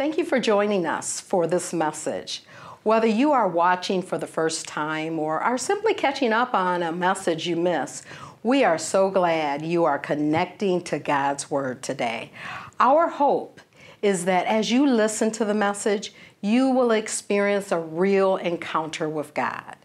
Thank you for joining us for this message. Whether you are watching for the first time or are simply catching up on a message you missed, we are so glad you are connecting to God's Word today. Our hope is that as you listen to the message, you will experience a real encounter with God.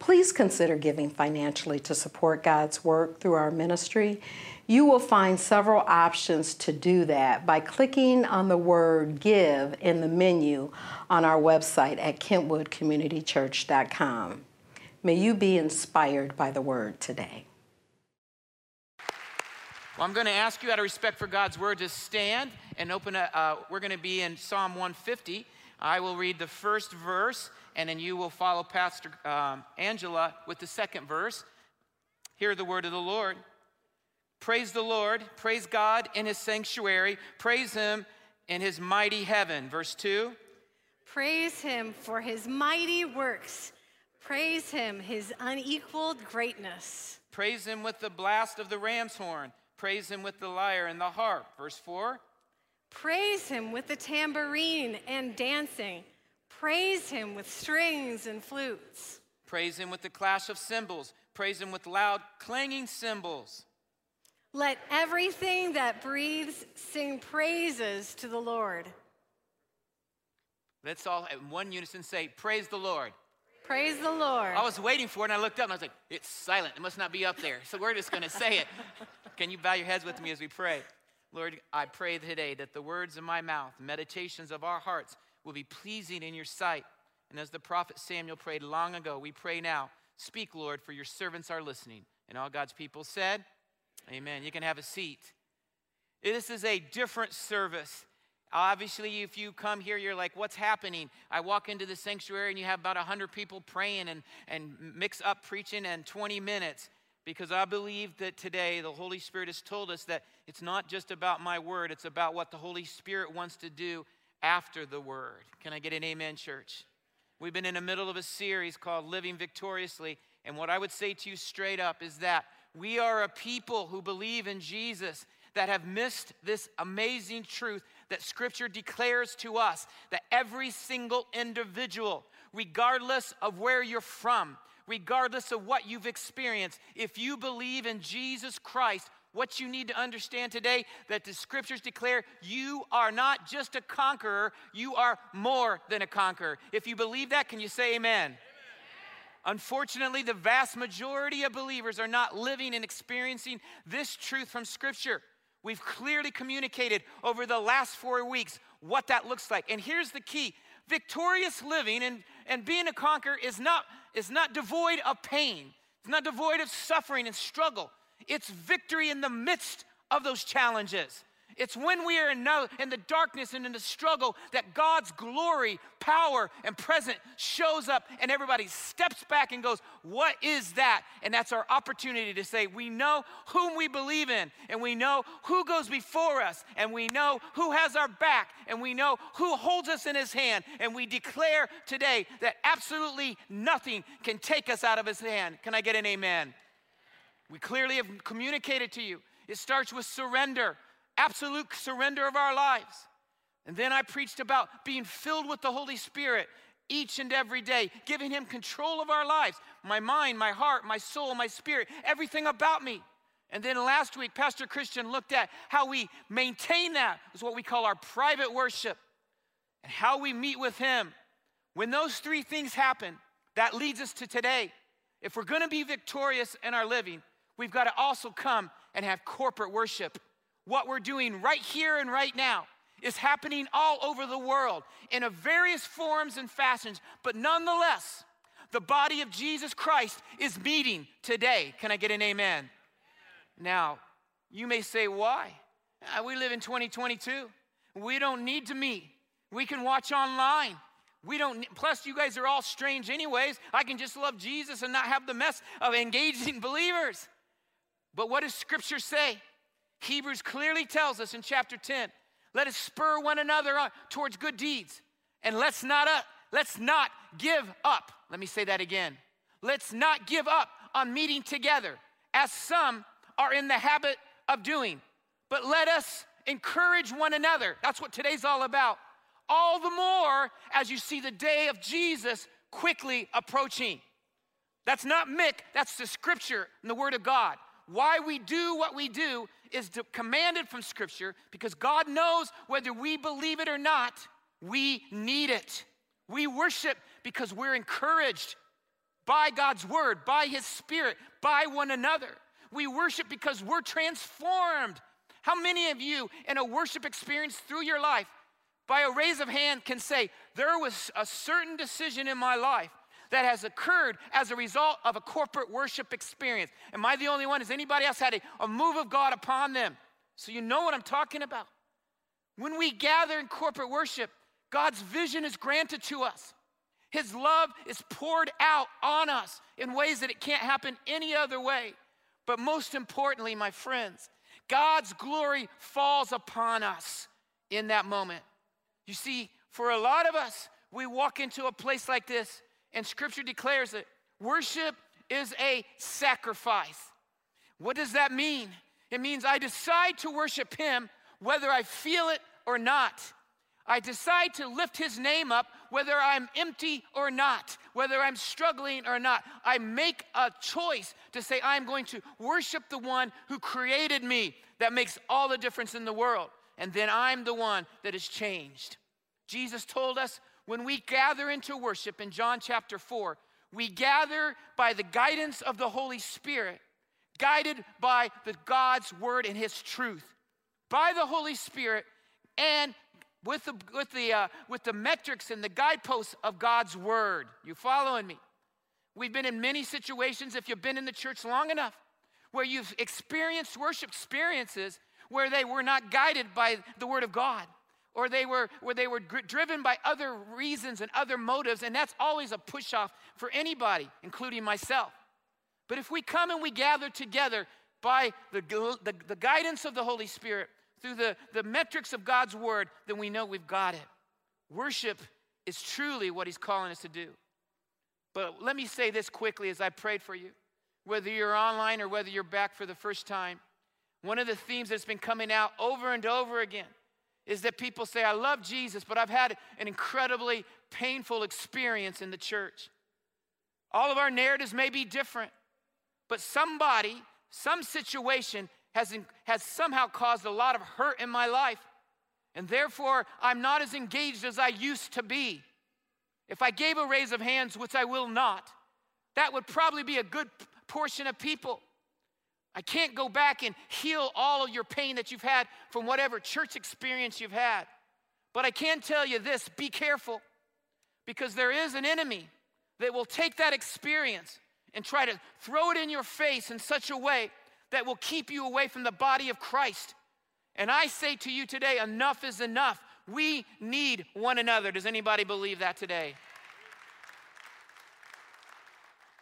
Please consider giving financially to support God's work through our ministry. You will find several options to do that by clicking on the word give in the menu on our website at kentwoodcommunitychurch.com. May you be inspired by the word today. Well, I'm going to ask you out of respect for God's word to stand and open a, uh, we're going to be in Psalm 150. I will read the first verse, and then you will follow Pastor um, Angela with the second verse. Hear the word of the Lord. Praise the Lord, praise God in his sanctuary, praise him in his mighty heaven. Verse 2. Praise him for his mighty works. Praise him, his unequaled greatness. Praise him with the blast of the ram's horn. Praise him with the lyre and the harp. Verse 4. Praise him with the tambourine and dancing. Praise him with strings and flutes. Praise him with the clash of cymbals. Praise him with loud clanging cymbals. Let everything that breathes sing praises to the Lord. Let's all in one unison say, Praise the Lord. Praise the Lord. I was waiting for it and I looked up and I was like, It's silent. It must not be up there. So we're just going to say it. Can you bow your heads with me as we pray? Lord, I pray today that the words of my mouth, meditations of our hearts will be pleasing in your sight. And as the prophet Samuel prayed long ago, we pray now, speak, Lord, for your servants are listening. And all God's people said, Amen. You can have a seat. This is a different service. Obviously, if you come here, you're like, what's happening? I walk into the sanctuary and you have about 100 people praying and, and mix up preaching and 20 minutes. Because I believe that today the Holy Spirit has told us that it's not just about my word, it's about what the Holy Spirit wants to do after the word. Can I get an amen, church? We've been in the middle of a series called Living Victoriously. And what I would say to you straight up is that we are a people who believe in Jesus that have missed this amazing truth that Scripture declares to us that every single individual, regardless of where you're from, regardless of what you've experienced, if you believe in Jesus Christ, what you need to understand today that the scriptures declare you are not just a conqueror, you are more than a conqueror. If you believe that, can you say amen? Unfortunately, the vast majority of believers are not living and experiencing this truth from Scripture. We've clearly communicated over the last four weeks what that looks like. And here's the key victorious living and, and being a conqueror is not, is not devoid of pain, it's not devoid of suffering and struggle. It's victory in the midst of those challenges. It's when we are in, the darkness and in the struggle that God's glory, power, and presence shows up, and everybody steps back and goes, What is that? And that's our opportunity to say, We know whom we believe in, and we know who goes before us, and we know who has our back, and we know who holds us in his hand. And we declare today that absolutely nothing can take us out of his hand. Can I get an amen? We clearly have communicated to you. It starts with surrender absolute surrender of our lives. And then I preached about being filled with the Holy Spirit each and every day, giving Him control of our lives my mind, my heart, my soul, my spirit, everything about me. And then last week, Pastor Christian looked at how we maintain that, is what we call our private worship, and how we meet with Him. When those three things happen, that leads us to today. If we're gonna be victorious in our living, we've got to also come and have corporate worship what we're doing right here and right now is happening all over the world in various forms and fashions, but nonetheless, the body of Jesus Christ is meeting today. Can I get an amen? Now, you may say, why? Uh, we live in 2022. We don't need to meet. We can watch online. We don't, plus, you guys are all strange, anyways. I can just love Jesus and not have the mess of engaging believers. But what does Scripture say? Hebrews clearly tells us in chapter 10 let us spur one another on towards good deeds and let's not let's not give up. Let me say that again. Let's not give up on meeting together as some are in the habit of doing. But let us encourage one another. That's what today's all about. All the more as you see the day of Jesus quickly approaching. That's not Mick, that's the scripture and the word of God. Why we do what we do is commanded from scripture because God knows whether we believe it or not, we need it. We worship because we're encouraged by God's word, by his spirit, by one another. We worship because we're transformed. How many of you in a worship experience through your life, by a raise of hand, can say, There was a certain decision in my life that has occurred as a result of a corporate worship experience? Am I the only one? Has anybody else had a, a move of God upon them? So you know what I'm talking about. When we gather in corporate worship, God's vision is granted to us. His love is poured out on us in ways that it can't happen any other way. But most importantly, my friends, God's glory falls upon us in that moment. You see, for a lot of us, we walk into a place like this, and scripture declares that worship is a sacrifice. What does that mean? It means I decide to worship Him whether I feel it or not. I decide to lift his name up whether I'm empty or not, whether I'm struggling or not. I make a choice to say, I'm going to worship the one who created me. That makes all the difference in the world. And then I'm the one that is changed. Jesus told us when we gather into worship in John chapter 4, we gather by the guidance of the Holy Spirit, guided by the God's word and his truth. By the Holy Spirit and with the, with the, uh, with the metrics and the guideposts of God's word. You following me? We've been in many situations, if you've been in the church long enough, where you've experienced worship experiences where they were not guided by the word of God or they were where they were driven by other reasons and other motives and that's always a push off for anybody including myself but if we come and we gather together by the, the, the guidance of the holy spirit through the, the metrics of God's word, then we know we've got it. Worship is truly what He's calling us to do. But let me say this quickly as I prayed for you. Whether you're online or whether you're back for the first time, one of the themes that's been coming out over and over again is that people say, I love Jesus, but I've had an incredibly painful experience in the church. All of our narratives may be different, but somebody, some situation has, has somehow caused a lot of hurt in my life. And therefore, I'm not as engaged as I used to be. If I gave a raise of hands, which I will not, that would probably be a good portion of people. I can't go back and heal all of your pain that you've had from whatever church experience you've had. But I can tell you this be careful because there is an enemy that will take that experience and try to throw it in your face in such a way that will keep you away from the body of Christ. And I say to you today, enough is enough. We need one another. Does anybody believe that today?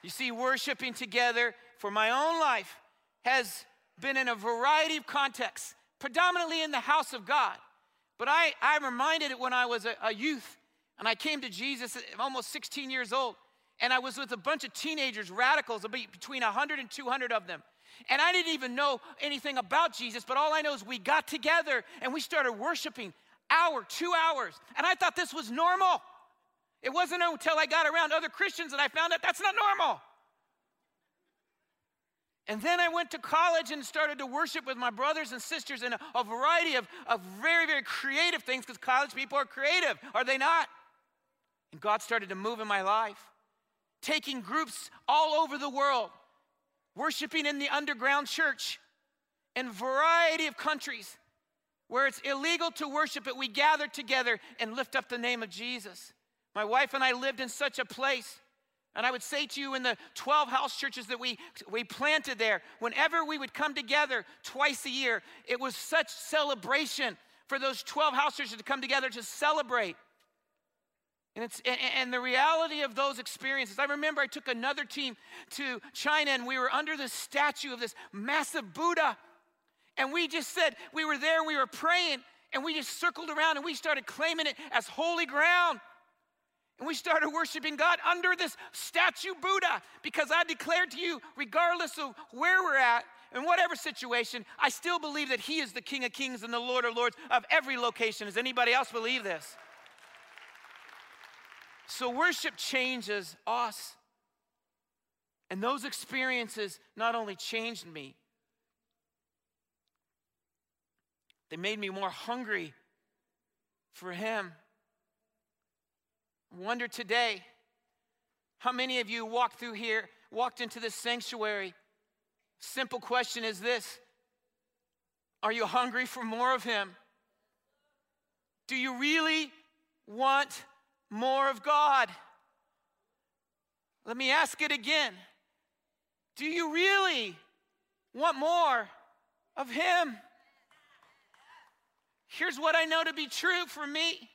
You see, worshiping together for my own life has been in a variety of contexts, predominantly in the house of God. But I, I'm reminded it when I was a, a youth and I came to Jesus almost 16 years old. And I was with a bunch of teenagers, radicals, between 100 and 200 of them. And I didn't even know anything about Jesus, but all I know is we got together and we started worshiping hour, two hours. And I thought this was normal. It wasn't until I got around other Christians that I found out that's not normal. And then I went to college and started to worship with my brothers and sisters in a, a variety of, of very, very creative things because college people are creative, are they not? And God started to move in my life, taking groups all over the world worshiping in the underground church in variety of countries where it's illegal to worship but we gather together and lift up the name of jesus my wife and i lived in such a place and i would say to you in the 12 house churches that we, we planted there whenever we would come together twice a year it was such celebration for those 12 house churches to come together to celebrate and, it's, and the reality of those experiences, I remember I took another team to China and we were under the statue of this massive Buddha. And we just said, we were there, we were praying, and we just circled around and we started claiming it as holy ground. And we started worshiping God under this statue Buddha because I declared to you, regardless of where we're at, in whatever situation, I still believe that He is the King of Kings and the Lord of Lords of every location. Does anybody else believe this? So, worship changes us. And those experiences not only changed me, they made me more hungry for Him. Wonder today how many of you walked through here, walked into this sanctuary. Simple question is this Are you hungry for more of Him? Do you really want more of God? Let me ask it again. Do you really want more of Him? Here's what I know to be true for me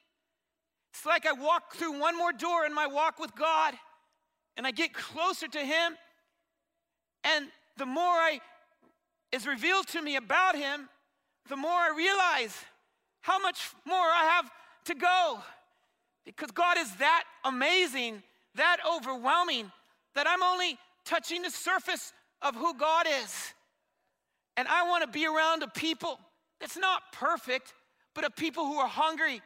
it's like I walk through one more door in my walk with God, and I get closer to Him, and the more I is revealed to me about Him, the more I realize how much more I have to go. Because God is that amazing, that overwhelming, that I'm only touching the surface of who God is. And I want to be around a people that's not perfect, but a people who are hungry.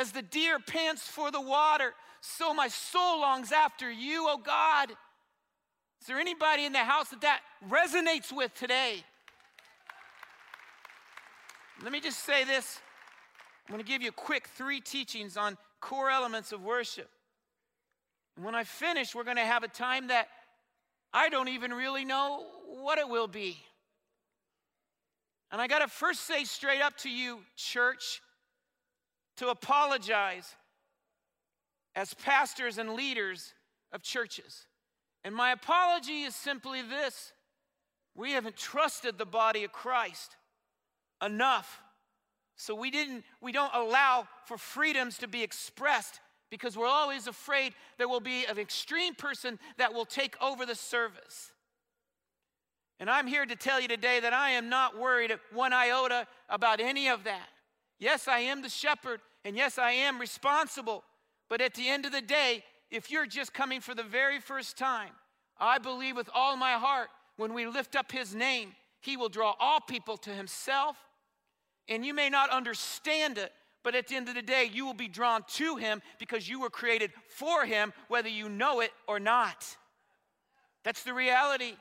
As the deer pants for the water, so my soul longs after you, oh God. Is there anybody in the house that that resonates with today? Let me just say this. I'm going to give you a quick three teachings on core elements of worship. And when I finish, we're going to have a time that I don't even really know what it will be. And I got to first say straight up to you, church, to apologize as pastors and leaders of churches. And my apology is simply this we haven't trusted the body of Christ enough. So we didn't we don't allow for freedoms to be expressed because we're always afraid there will be an extreme person that will take over the service. And I'm here to tell you today that I am not worried one iota about any of that. Yes, I am the shepherd, and yes, I am responsible. But at the end of the day, if you're just coming for the very first time, I believe with all my heart when we lift up his name, he will draw all people to himself. And you may not understand it, but at the end of the day, you will be drawn to him because you were created for him, whether you know it or not. That's the reality.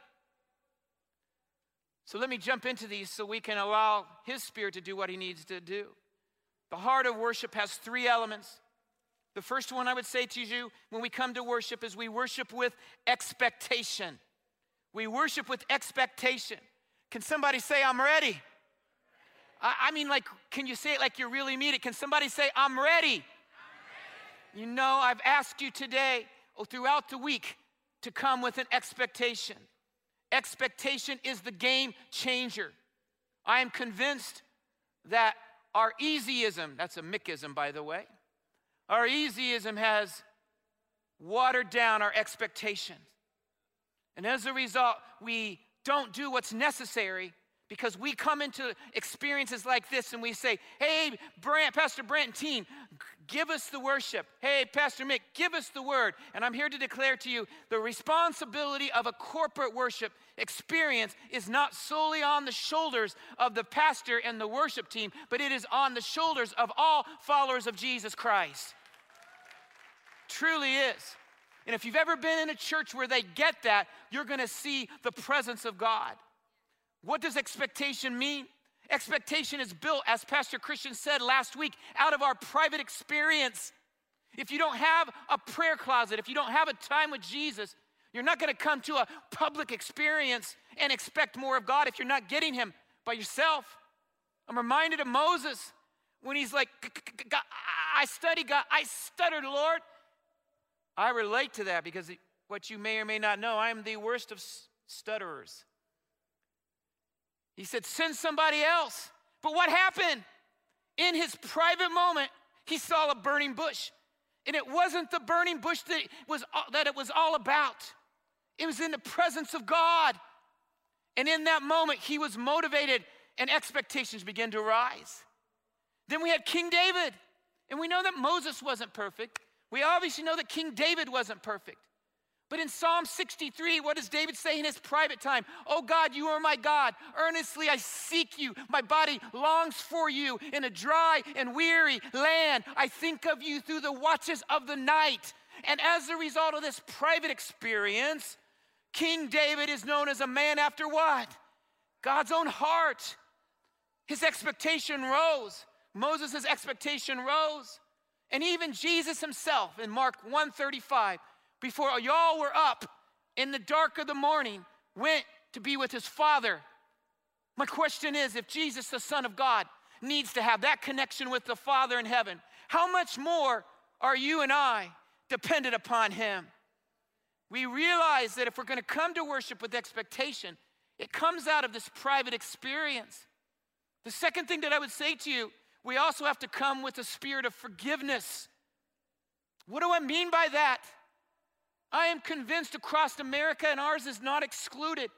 So let me jump into these so we can allow his spirit to do what he needs to do. The heart of worship has three elements. The first one I would say to you when we come to worship is we worship with expectation. We worship with expectation. Can somebody say, I'm ready? I, I mean, like, can you say it like you really mean it? Can somebody say, I'm ready? I'm ready. You know, I've asked you today or throughout the week to come with an expectation. Expectation is the game changer. I am convinced that our easyism, that's a Mickism, by the way, our easyism has watered down our expectations. And as a result, we don't do what's necessary because we come into experiences like this and we say, hey, Pastor Brant and team, give us the worship. Hey, Pastor Mick, give us the word. And I'm here to declare to you the responsibility of a corporate worship experience is not solely on the shoulders of the pastor and the worship team, but it is on the shoulders of all followers of Jesus Christ. Truly is. And if you've ever been in a church where they get that, you're gonna see the presence of God. What does expectation mean? Expectation is built, as Pastor Christian said last week, out of our private experience. If you don't have a prayer closet, if you don't have a time with Jesus, you're not going to come to a public experience and expect more of God if you're not getting Him by yourself. I'm reminded of Moses when he's like, I study God, I stuttered, Lord. I relate to that because what you may or may not know, I am the worst of stutterers. He said, Send somebody else. But what happened? In his private moment, he saw a burning bush. And it wasn't the burning bush that, was, that it was all about, it was in the presence of God. And in that moment, he was motivated and expectations began to rise. Then we had King David. And we know that Moses wasn't perfect. We obviously know that King David wasn't perfect. But in Psalm 63, what does David say in his private time? Oh God, you are my God. Earnestly I seek you. My body longs for you in a dry and weary land. I think of you through the watches of the night. And as a result of this private experience, King David is known as a man after what? God's own heart. His expectation rose. Moses' expectation rose. And even Jesus himself in Mark 135 before y'all were up in the dark of the morning, went to be with his father. My question is if Jesus, the Son of God, needs to have that connection with the Father in heaven, how much more are you and I dependent upon him? We realize that if we're going to come to worship with expectation, it comes out of this private experience. The second thing that I would say to you, we also have to come with a spirit of forgiveness. What do I mean by that? I am convinced across America, and ours is not excluded,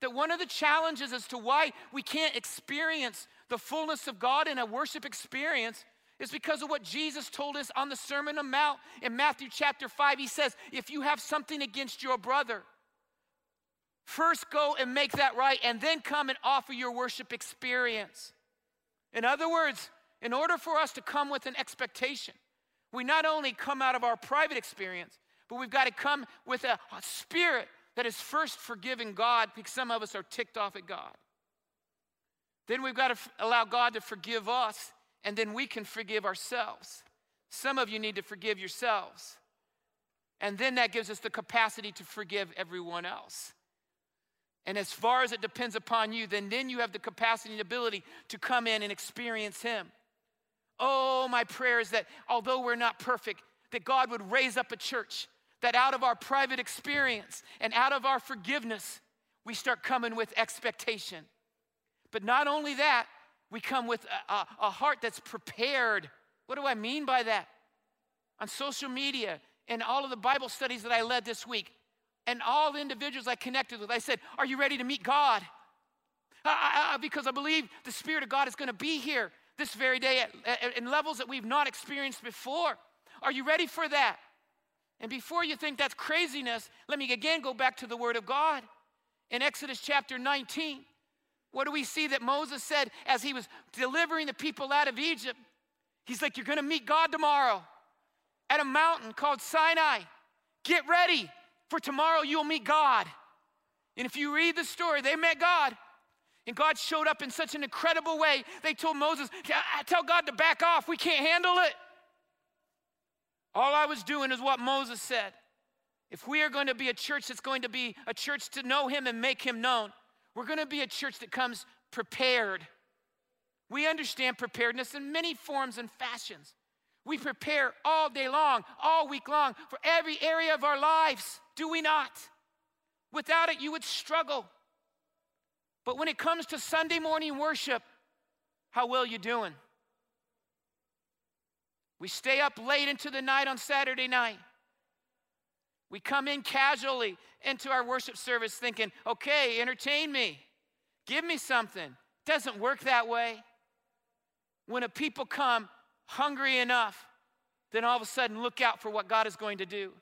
that one of the challenges as to why we can't experience the fullness of God in a worship experience is because of what Jesus told us on the Sermon on Mount in Matthew chapter 5. He says, If you have something against your brother, first go and make that right, and then come and offer your worship experience. In other words, in order for us to come with an expectation, we not only come out of our private experience, but we've got to come with a, a spirit that is first forgiving God because some of us are ticked off at God. Then we've got to f- allow God to forgive us, and then we can forgive ourselves. Some of you need to forgive yourselves. And then that gives us the capacity to forgive everyone else. And as far as it depends upon you, then, then you have the capacity and ability to come in and experience Him. Oh, my prayer is that although we're not perfect, that God would raise up a church that out of our private experience and out of our forgiveness, we start coming with expectation. But not only that, we come with a, a, a, heart that's prepared. What do I mean by that? On social media and all of the Bible studies that I led this week, and all the individuals I connected with, I said, Are you ready to meet God? I, I, because I believe the Spirit of God is going to be here this very day at, at, in levels that we've not experienced before. Are you ready for that? And before you think that's craziness, let me again go back to the Word of God. In Exodus chapter 19, what do we see that Moses said as he was delivering the people out of Egypt? He's like, You're gonna meet God tomorrow at a mountain called Sinai. Get ready, for tomorrow you'll meet God. And if you read the story, they met God. And God showed up in such an incredible way. They told Moses, Tell God to back off. We can't handle it. All I was doing is what Moses said. If we are going to be a church that's going to be a church to know him and make him known, we're going to be a church that comes prepared. We understand preparedness in many forms and fashions. We prepare all day long, all week long, for every area of our lives, do we not? Without it, you would struggle. But when it comes to Sunday morning worship, how well you doing? We stay up late into the night on Saturday night. We come in casually into our worship service thinking, okay, entertain me, give me something. Doesn't work that way. When a people come hungry enough, then all of a sudden look out for what God is going to do.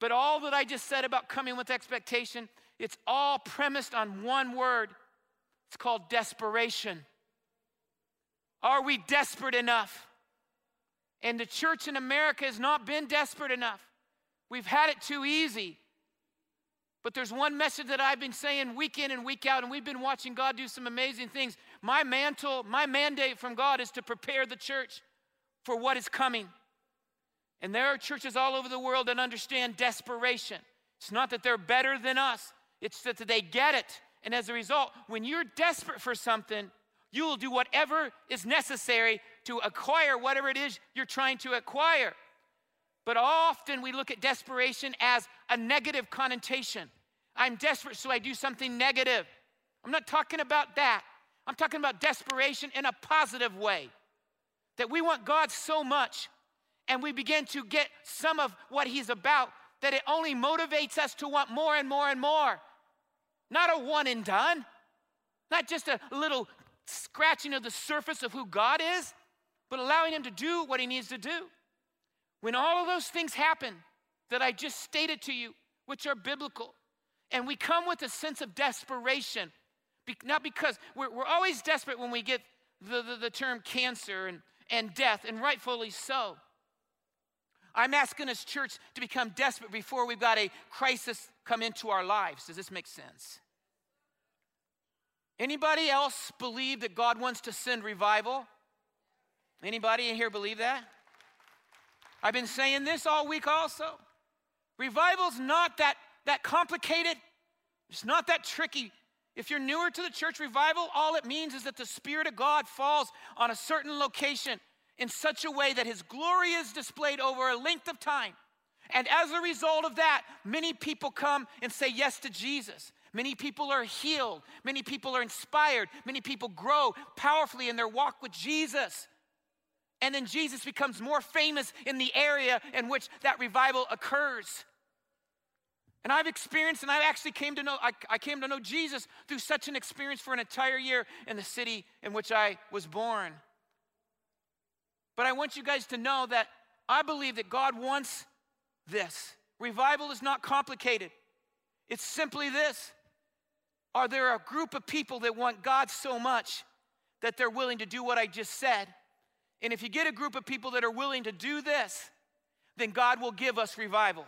But all that I just said about coming with expectation, it's all premised on one word. It's called desperation. Are we desperate enough? And the church in America has not been desperate enough. We've had it too easy. But there's one message that I've been saying week in and week out, and we've been watching God do some amazing things. My mantle, my mandate from God is to prepare the church for what is coming. And there are churches all over the world that understand desperation. It's not that they're better than us, it's that they get it. And as a result, when you're desperate for something, you will do whatever is necessary to acquire whatever it is you're trying to acquire. But often we look at desperation as a negative connotation. I'm desperate, so I do something negative. I'm not talking about that. I'm talking about desperation in a positive way. That we want God so much, and we begin to get some of what He's about, that it only motivates us to want more and more and more. Not a one and done, not just a little scratching of the surface of who God is, but allowing Him to do what He needs to do. When all of those things happen, that I just stated to you, which are biblical. And we come with a sense of desperation, Be- not because we're, we're always desperate when we get the, the, the term cancer and, and death, and rightfully so. I'm asking this church to become desperate before we've got a crisis come into our lives. Does this make sense? Anybody else believe that God wants to send revival? Anybody in here believe that? I've been saying this all week also. Revival's not that, that complicated. It's not that tricky. If you're newer to the church revival, all it means is that the Spirit of God falls on a certain location in such a way that His glory is displayed over a length of time. And as a result of that, many people come and say yes to Jesus. Many people are healed. Many people are inspired. Many people grow powerfully in their walk with Jesus. And then Jesus becomes more famous in the area in which that revival occurs. And I've experienced, and I actually came to know, I, I, came to know Jesus through such an experience for an entire year in the city in which I was born. But I want you guys to know that I believe that God wants this. Revival is not complicated, it's simply this Are there a group of people that want God so much that they're willing to do what I just said? And if you get a group of people that are willing to do this, then God will give us revival.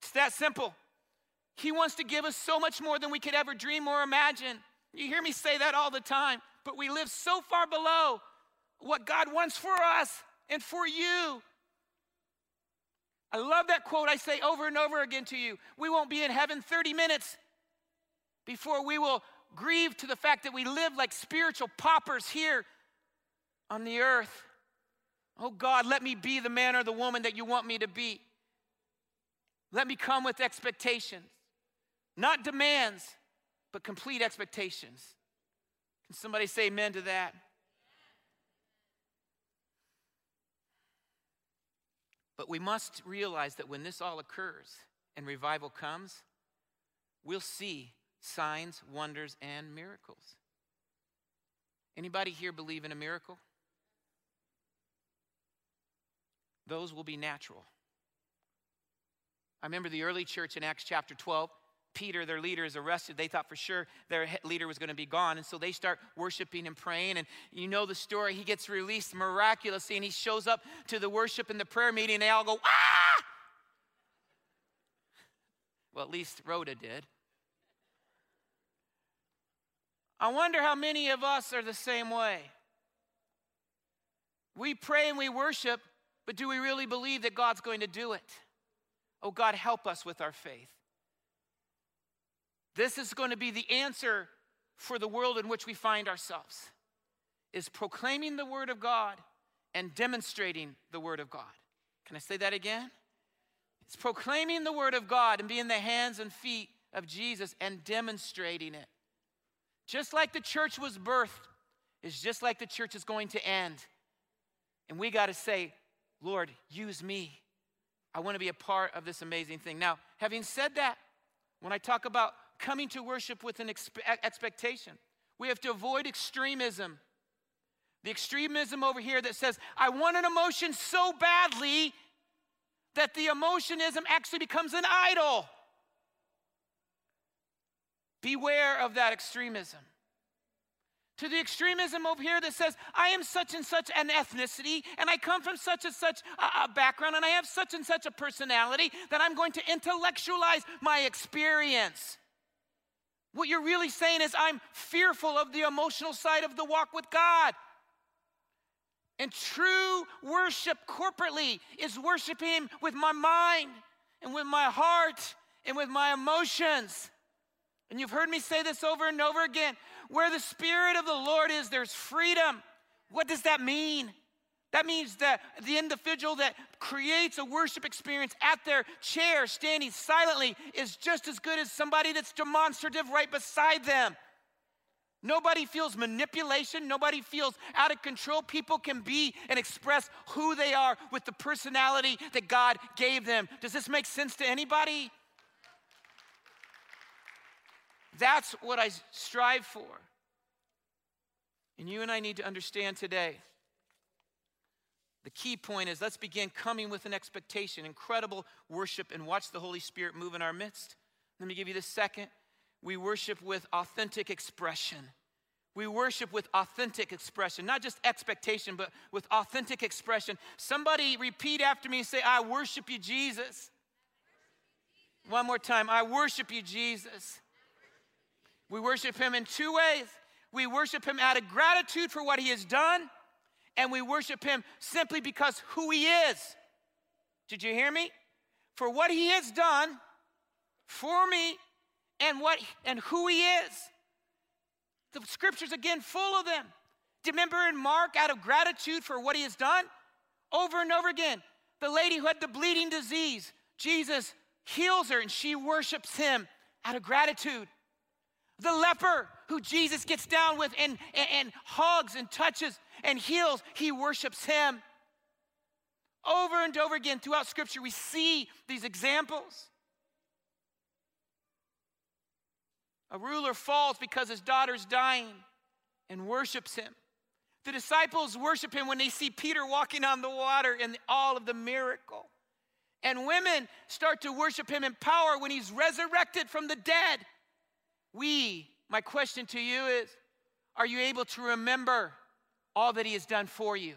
It's that simple. He wants to give us so much more than we could ever dream or imagine. You hear me say that all the time, but we live so far below what God wants for us and for you. I love that quote I say over and over again to you. We won't be in heaven 30 minutes before we will grieve to the fact that we live like spiritual paupers here on the earth. Oh God, let me be the man or the woman that you want me to be. Let me come with expectations, not demands, but complete expectations. Can somebody say amen to that? But we must realize that when this all occurs and revival comes, we'll see signs, wonders, and miracles. Anybody here believe in a miracle? Those will be natural. I remember the early church in Acts chapter 12. Peter, their leader, is arrested. They thought for sure their leader was going to be gone. And so they start worshiping and praying. And you know the story. He gets released miraculously and he shows up to the worship and the prayer meeting. And they all go, ah! Well, at least Rhoda did. I wonder how many of us are the same way. We pray and we worship, but do we really believe that God's going to do it? Oh, God, help us with our faith. This is going to be the answer for the world in which we find ourselves is proclaiming the word of God and demonstrating the word of God. Can I say that again? It's proclaiming the word of God and being the hands and feet of Jesus and demonstrating it. Just like the church was birthed, is just like the church is going to end. And we got to say, Lord, use me. I want to be a part of this amazing thing. Now, having said that, when I talk about coming to worship with an expe- expectation. We have to avoid extremism. The extremism over here that says, I want an emotion so badly that the emotionism actually becomes an idol. Beware of that extremism. To the extremism over here that says, I am such and such an ethnicity, and I come from such and such a, background, and I have such and such a personality that I'm going to intellectualize my experience. What you're really saying is, I'm fearful of the emotional side of the walk with God. And true worship corporately is worshiping Him with my mind and with my heart and with my emotions. And you've heard me say this over and over again. Where the Spirit of the Lord is, there's freedom. What does that mean? That means that the individual that creates a worship experience at their chair, standing silently, is just as good as somebody that's demonstrative right beside them. Nobody feels manipulation. Nobody feels out of control. People can be and express who they are with the personality that God gave them. Does this make sense to anybody? That's what I strive for. And you and I need to understand today The key point is let's begin coming with an expectation, incredible worship, and watch the Holy Spirit move in our midst. Let me give you the second. We worship with authentic expression. We worship with authentic expression, not just expectation, but with authentic expression. Somebody repeat after me and say, I worship you, Jesus. One more time, I worship you, Jesus. We worship him in two ways. We worship him out of gratitude for what he has done, and we worship him simply because who he is. Did you hear me? For what he has done for me and what and who he is. The scriptures again full of them. Do you remember in Mark out of gratitude for what he has done? Over and over again. The lady who had the bleeding disease, Jesus heals her and she worships him out of gratitude. The leper who Jesus gets down with and, and, and, hugs and touches and heals, he worships him. Over and over again throughout Scripture, we see these examples. A ruler falls because his daughter's dying and worships him. The disciples worship him when they see Peter walking on the water and all of the miracle. And women start to worship him in power when he's resurrected from the dead. We, my question to you is are you able to remember all that he has done for you?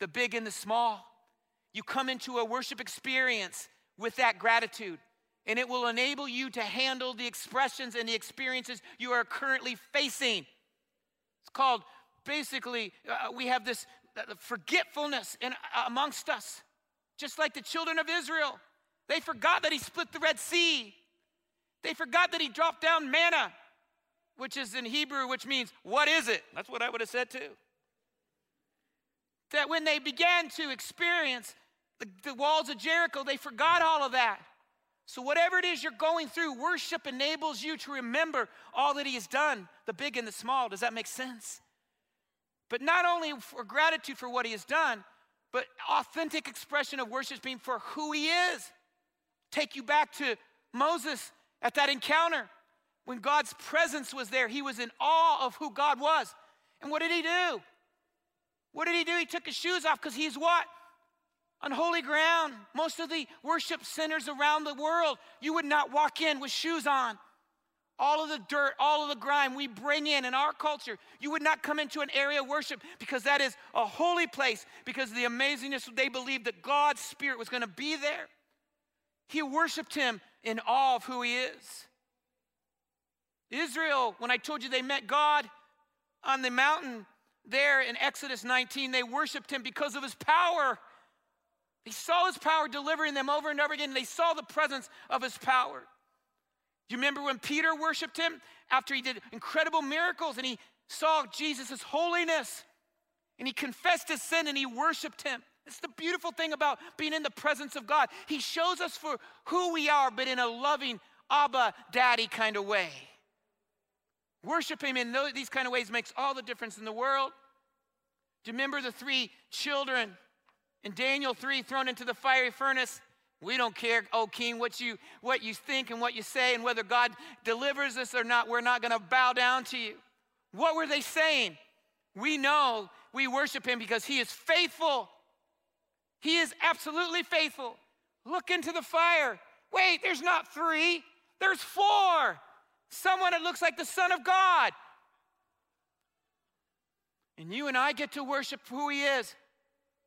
The big and the small. You come into a worship experience with that gratitude, and it will enable you to handle the expressions and the experiences you are currently facing. It's called basically, uh, we have this uh, forgetfulness in, uh, amongst us. Just like the children of Israel, they forgot that he split the Red Sea. They forgot that he dropped down manna, which is in Hebrew, which means, What is it? That's what I would have said too. That when they began to experience the, the walls of Jericho, they forgot all of that. So, whatever it is you're going through, worship enables you to remember all that He has done, the big and the small. Does that make sense? But not only for gratitude for what He has done, but authentic expression of worship being for who he is. Take you back to Moses at that encounter when God's presence was there. He was in awe of who God was. And what did he do? What did he do? He took his shoes off because he's what? On holy ground. Most of the worship centers around the world, you would not walk in with shoes on all of the dirt, all of the grime we bring in in our culture. You would not come into an area of worship because that is a holy place because of the amazingness they believed that God's Spirit was going to be there. He worshiped him in awe of who he is. Israel, when I told you they met God on the mountain there in Exodus 19, they worshiped him because of his power. They saw his power delivering them over and over again. And They saw the presence of his power. Do you remember when Peter worshiped him after he did incredible miracles and he saw Jesus' holiness and he confessed his sin and he worshiped him? It's the beautiful thing about being in the presence of God. He shows us for who we are, but in a loving, Abba, Daddy kind of way. Worship Him in these kind of ways makes all the difference in the world. Do you remember the three children in Daniel 3 thrown into the fiery furnace? We don't care, oh king, what you what you think and what you say and whether God delivers us or not. We're not going to bow down to you. What were they saying? We know we worship him because he is faithful. He is absolutely faithful. Look into the fire. Wait, there's not 3. There's 4. Someone that looks like the son of God. And you and I get to worship who he is,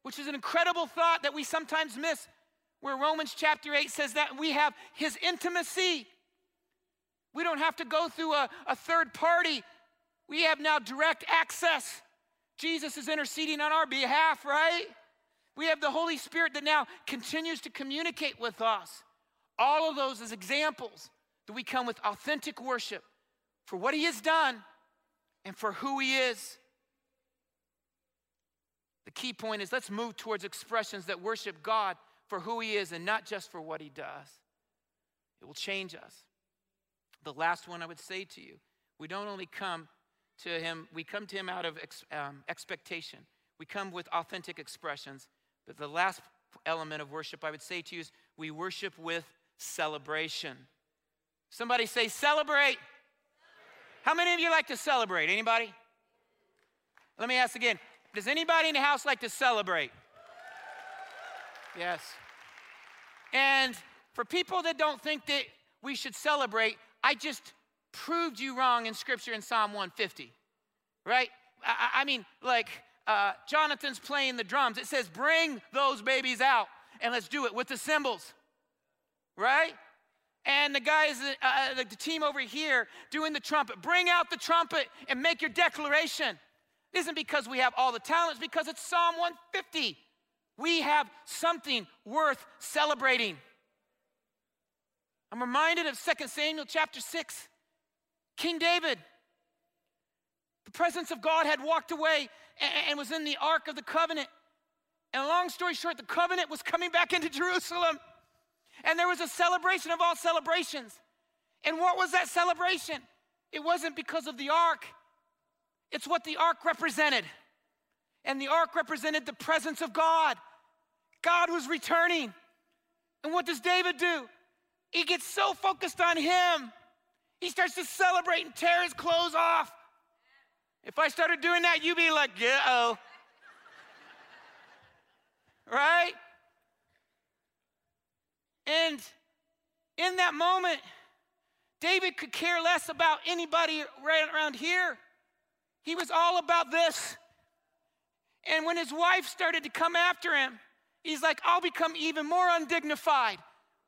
which is an incredible thought that we sometimes miss where Romans chapter 8 says that we have his intimacy. We don't have to go through a, a third party. We have now direct access. Jesus is interceding on our behalf, right? We have the Holy Spirit that now continues to communicate with us. All of those as examples that we come with authentic worship for what He has done and for who He is. The key point is let's move towards expressions that worship God for who he is and not just for what he does. It will change us. The last one I would say to you we don't only come to him, we come to him out of ex, um, expectation, we come with authentic expressions. But the last element of worship I would say to you is we worship with celebration. Somebody say, celebrate. celebrate. How many of you like to celebrate? Anybody? Let me ask again. Does anybody in the house like to celebrate? Yes. And for people that don't think that we should celebrate, I just proved you wrong in Scripture in Psalm 150, right? I, I mean, like, uh, Jonathan's playing the drums. It says, Bring those babies out and let's do it with the cymbals, right? And the guys, uh, uh the team over here doing the trumpet, bring out the trumpet and make your declaration. It isn't because we have all the talents, because it's Psalm 150. We have something worth celebrating. I'm reminded of 2 Samuel chapter 6. King David, the presence of God had walked away and was in the Ark of the Covenant. And long story short, the covenant was coming back into Jerusalem. And there was a celebration of all celebrations. And what was that celebration? It wasn't because of the ark, it's what the ark represented. And the ark represented the presence of God. God was returning. And what does David do? He gets so focused on him, he starts to celebrate and tear his clothes off. If I started doing that, you'd be like, yeah, oh. right? And in that moment, David could care less about anybody right around here. He was all about this. And when his wife started to come after him, he's like, I'll become even more undignified.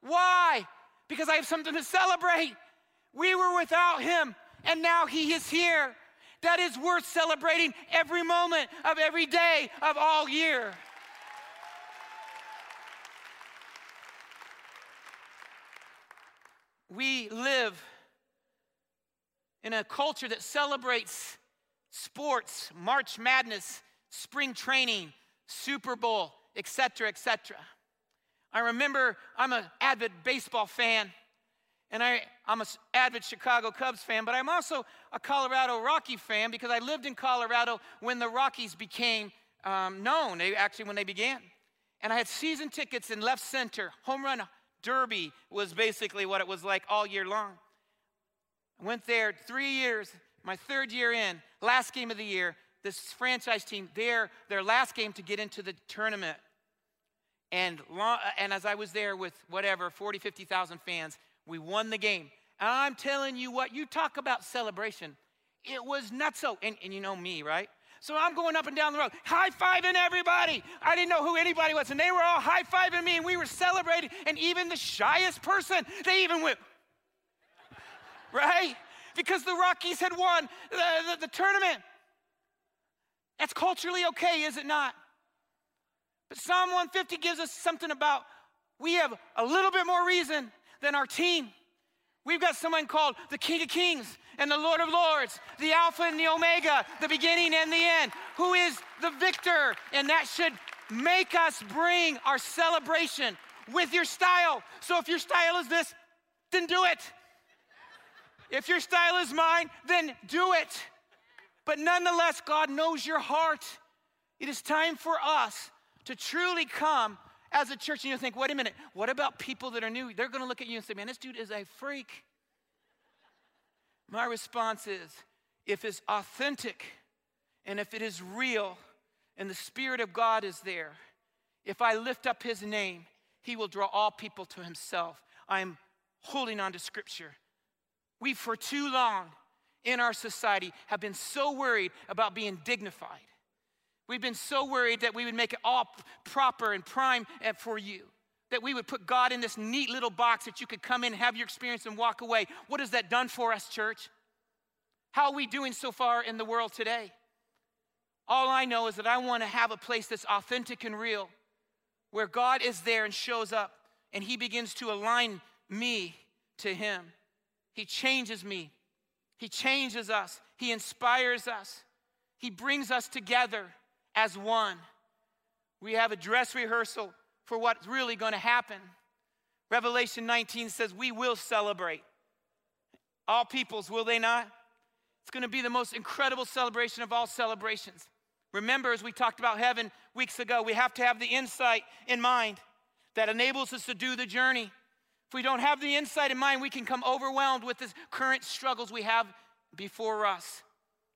Why? because I have something to celebrate. We were without him, and now he is here. That is worth celebrating every moment of every day of all year. We live in a culture that celebrates sports, March Madness, spring training, Super Bowl, etc., etc. I remember I'm an avid baseball fan, and I, I'm an avid Chicago Cubs fan, but I'm also a Colorado Rocky fan because I lived in Colorado when the Rockies became um, known, actually, when they began. And I had season tickets in left center. Home run derby was basically what it was like all year long. I went there three years, my third year in, last game of the year. This franchise team, their, their last game to get into the tournament and, long, and as I was there with whatever, 40, 50,000 fans, we won the game. And I'm telling you what, you talk about celebration. It was nuts so. And, and you know me, right? So I'm going up and down the road, high fiving everybody. I didn't know who anybody was, and they were all high fiving me, and we were celebrating. And even the shyest person, they even went, right? Because the Rockies had won the, the, the tournament. That's culturally okay, is it not? But Psalm 150 gives us something about we have a little bit more reason than our team. We've got someone called the King of Kings and the Lord of Lords, the Alpha and the Omega, the beginning and the end, who is the victor. And that should make us bring our celebration with your style. So if your style is this, then do it. If your style is mine, then do it. But nonetheless, God knows your heart. It is time for us to truly come as a church and you think, wait a minute, what about people that are new? They're going to look at you and say, man, this dude is a freak. My response is, if it's authentic and if it is real and the Spirit of God is there, if I lift up His name, He will draw all people to Himself. I'm holding on to Scripture. We, for too long in our society, have been so worried about being dignified We've been so worried that we would make it all proper and prime eh, for you. That we would put God in this neat little box that you could come in, have your experience, and walk away. What has that done for us, church? How are we doing so far in the world today? All I know is that I want to have a place that's authentic and real, where God is there and shows up, and He begins to align me to Him. He changes me, He changes us, He inspires us, He brings us together as one. We have a dress rehearsal for what's really going to happen. Revelation 19 says, We will celebrate. All peoples, will they not? It's going to be the most incredible celebration of all celebrations. Remember, as we talked about heaven weeks ago, we have to have the insight in mind that enables us to do the journey. If we don't have the insight in mind, we can come overwhelmed with the current struggles we have before us.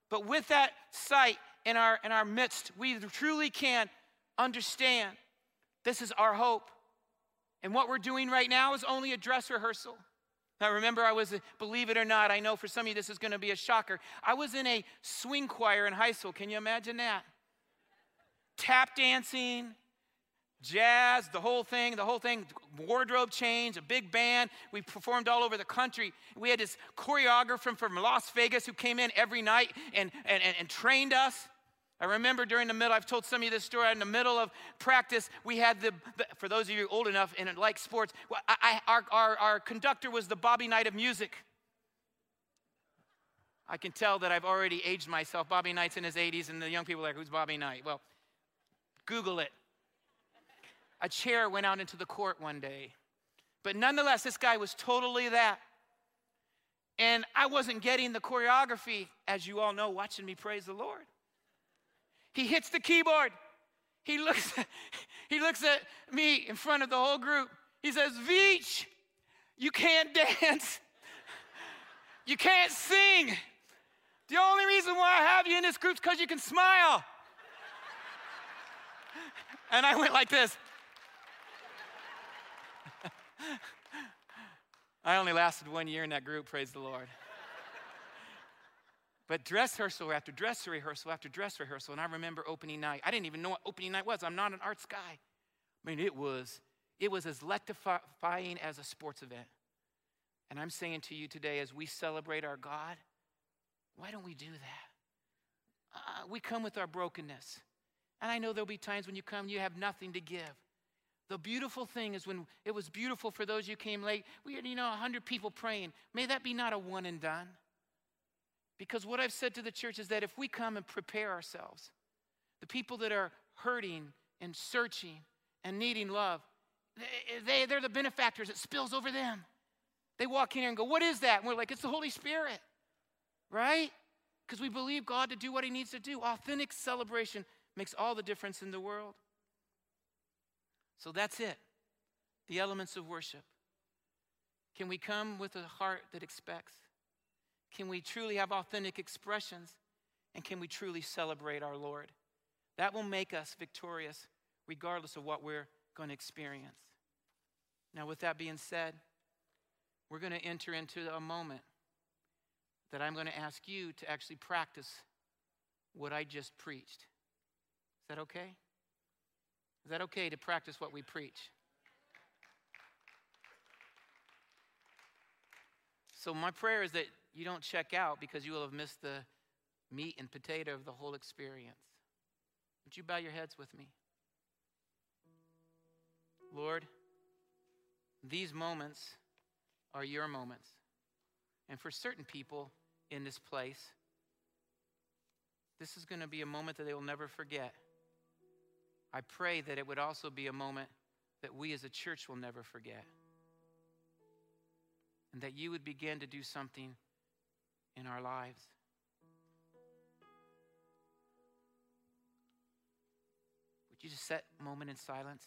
But with that sight in our, in our midst, we truly can't understand This is our hope. And what we're doing right now is only a dress rehearsal. Now, remember, I was, a, believe it or not, I know for some of you this is going to be a shocker. I was in a swing choir in high school. Can you imagine that? Tap dancing, jazz, the whole thing, the whole thing, wardrobe change, a big band. We performed all over the country. We had this choreographer from Las Vegas who came in every night and, and, and, and trained us. I remember during the middle, I've told some of you this story, in the middle of practice, we had the, for those of you old enough and like sports, I, I, our, our, our conductor was the Bobby Knight of music. I can tell that I've already aged myself. Bobby Knight's in his 80s, and the young people are like, who's Bobby Knight? Well, Google it. A chair went out into the court one day. But nonetheless, this guy was totally that. And I wasn't getting the choreography, as you all know, watching me praise the Lord. He hits the keyboard. He looks, he looks at me in front of the whole group. He says, Veach, you can't dance. You can't sing. The only reason why I have you in this group is because you can smile. and I went like this. I only lasted one year in that group, praise the Lord. But dress rehearsal after dress rehearsal after dress rehearsal, and I remember opening night. I didn't even know what opening night was. I'm not an arts guy. I mean, it was it was as electrifying as a sports event. And I'm saying to you today, as we celebrate our God, why don't we do that? Uh, we come with our brokenness. And I know there'll be times when you come, you have nothing to give. The beautiful thing is when it was beautiful for those you came late, we had, you know, 100 people praying. May that be not a one and done. Because what I've said to the church is that if we come and prepare ourselves, the people that are hurting and searching and needing love, they, they're the benefactors. It spills over them. They walk in here and go, What is that? And we're like, It's the Holy Spirit, right? Because we believe God to do what He needs to do. Authentic celebration makes all the difference in the world. So that's it the elements of worship. Can we come with a heart that expects? Can we truly have authentic expressions? And can we truly celebrate our Lord? That will make us victorious regardless of what we're going to experience. Now, with that being said, we're going to enter into a moment that I'm going to ask you to actually practice what I just preached. Is that okay? Is that okay to practice what we preach? So, my prayer is that you don't check out because you will have missed the meat and potato of the whole experience. Would you bow your heads with me? Lord, these moments are your moments. And for certain people in this place, this is going to be a moment that they will never forget. I pray that it would also be a moment that we as a church will never forget. And that you would begin to do something in our lives. Would you just set a moment in silence?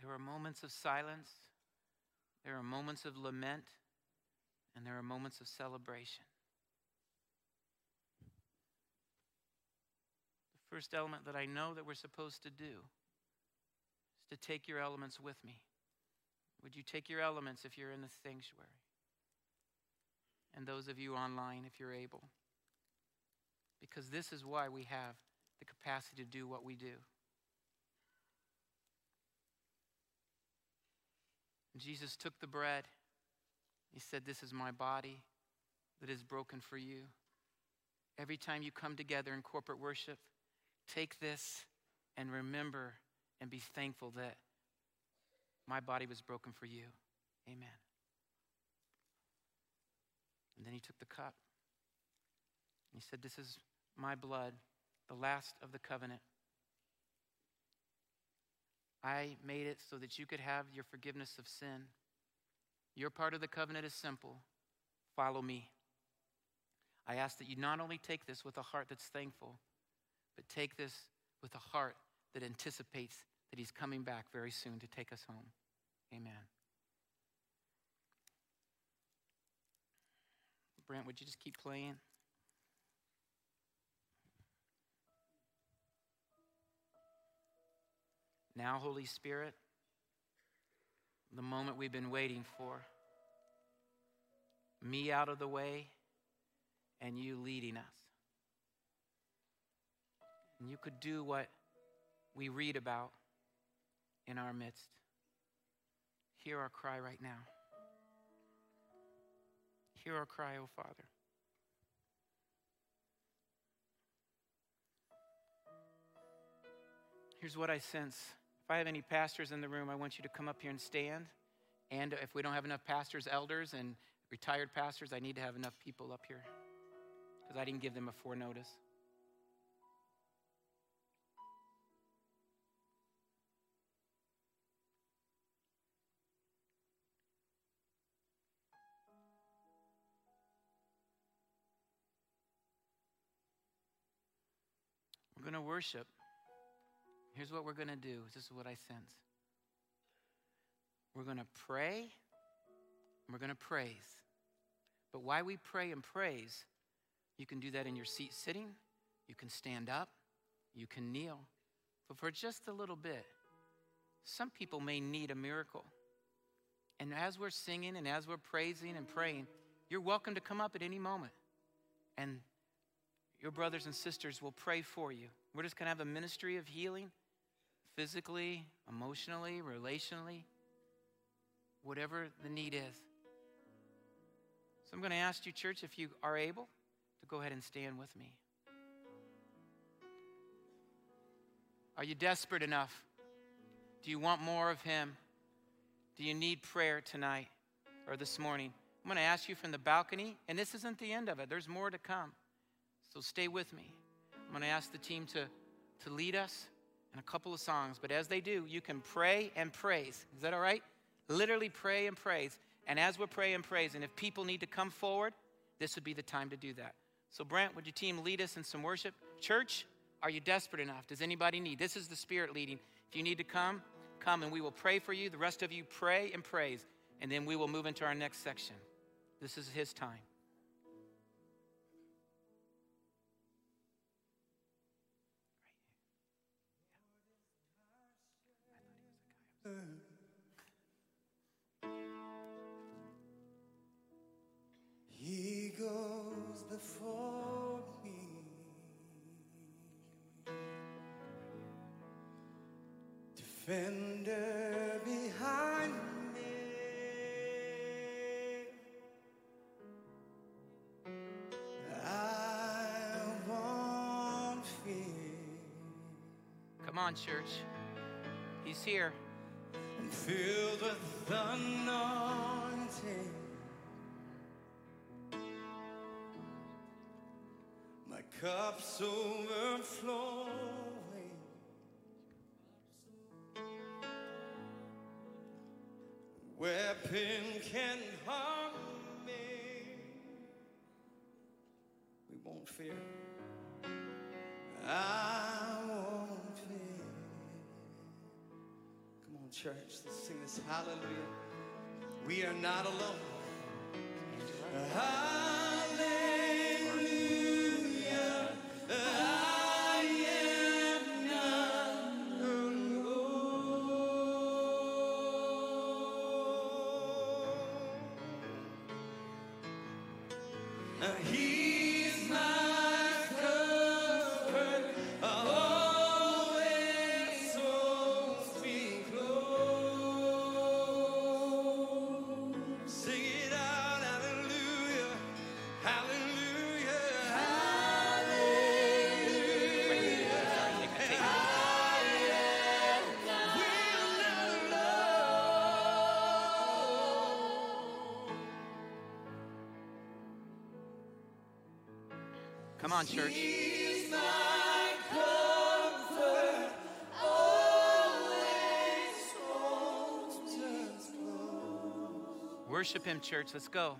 There are moments of silence. There are moments of lament and there are moments of celebration. The first element that I know that we're supposed to do is to take your elements with me. Would you take your elements if you're in the sanctuary? And those of you online, if you're able. Because this is why we have the capacity to do what we do. Jesus took the bread. He said, This is my body that is broken for you. Every time you come together in corporate worship, take this and remember and be thankful that my body was broken for you. Amen. And then he took the cup. He said, This is my blood, the last of the covenant. I made it so that you could have your forgiveness of sin. Your part of the covenant is simple follow me. I ask that you not only take this with a heart that's thankful, but take this with a heart that anticipates that He's coming back very soon to take us home. Amen. Brent, would you just keep playing? Now, Holy Spirit, the moment we've been waiting for, me out of the way and you leading us. And you could do what we read about in our midst. Hear our cry right now. Hear our cry, O oh Father. Here's what I sense if I have any pastors in the room, I want you to come up here and stand. And if we don't have enough pastors, elders, and retired pastors, I need to have enough people up here because I didn't give them a forenotice. We're going to worship. Here's what we're going to do. This is what I sense. We're going to pray and we're going to praise. But why we pray and praise, you can do that in your seat sitting, you can stand up, you can kneel. But for just a little bit, some people may need a miracle. And as we're singing and as we're praising and praying, you're welcome to come up at any moment. And your brothers and sisters will pray for you. We're just going to have a ministry of healing physically, emotionally, relationally, whatever the need is. So I'm going to ask you, church, if you are able to go ahead and stand with me. Are you desperate enough? Do you want more of Him? Do you need prayer tonight or this morning? I'm going to ask you from the balcony, and this isn't the end of it, there's more to come. So stay with me. I'm going to ask the team to, to lead us in a couple of songs. But as they do, you can pray and praise. Is that all right? Literally pray and praise. And as we're praying praise, and if people need to come forward, this would be the time to do that. So, Brent, would your team lead us in some worship? Church, are you desperate enough? Does anybody need? This is the Spirit leading. If you need to come, come and we will pray for you. The rest of you pray and praise, and then we will move into our next section. This is His time. He goes before me. Defender behind me. I won't fear. Come on, church. He's here. Filled with anointing. My cup's overflowing. Weapon can harm me. We won't fear. Church, let's sing this hallelujah. We are not alone. On, church. Worship Him, church. Let's go.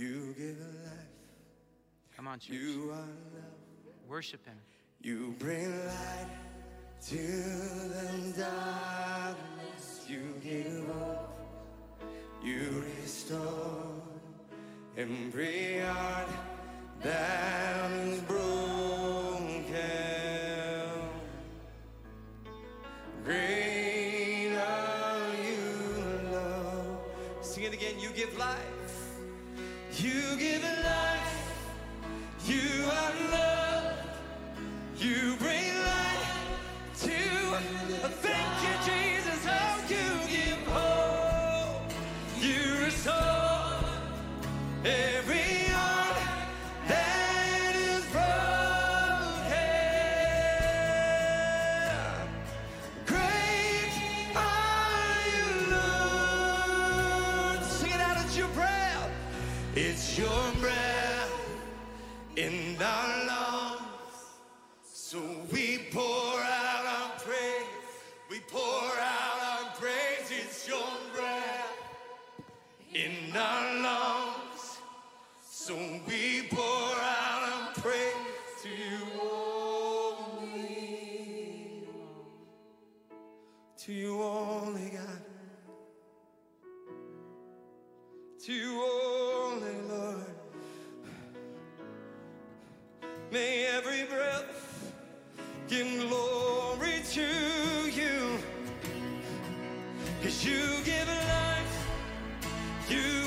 You give life. Come on, church. You are love. Worship Him. You bring light to the darkness. You give hope. You restore every heart that is broken. You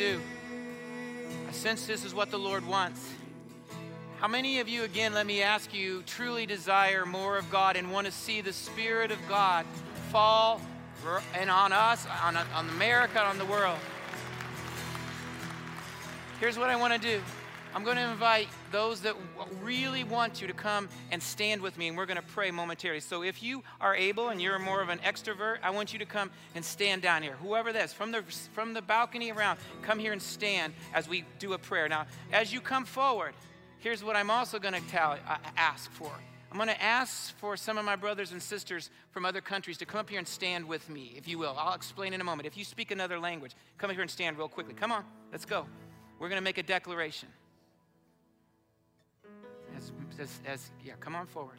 do. I sense this is what the Lord wants. How many of you, again, let me ask you, truly desire more of God and want to see the Spirit of God fall and on us, on, on America, on the world? Here's what I want to do. I'm going to invite those that really want you to come and stand with me, and we're going to pray momentarily. So if you are able and you're more of an extrovert, I want you to come and stand down here. Whoever that is, from the, from the balcony around, come here and stand as we do a prayer. Now, as you come forward, here's what I'm also going to tell, uh, ask for. I'm going to ask for some of my brothers and sisters from other countries to come up here and stand with me, if you will. I'll explain in a moment. If you speak another language, come up here and stand real quickly. Come on, let's go. We're going to make a declaration. As, as, as, yeah, come on forward.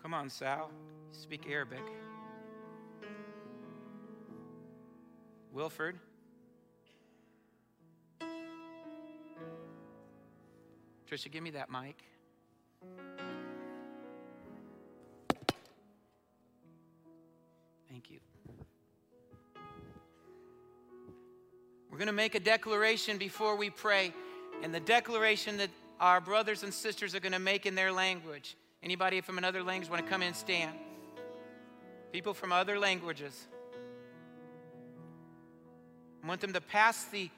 Come on, Sal. Speak Arabic. Wilford. Trisha, give me that mic. Thank you. We're going to make a declaration before we pray, and the declaration that our brothers and sisters are going to make in their language. Anybody from another language want to come in and stand? People from other languages. I want them to pass the,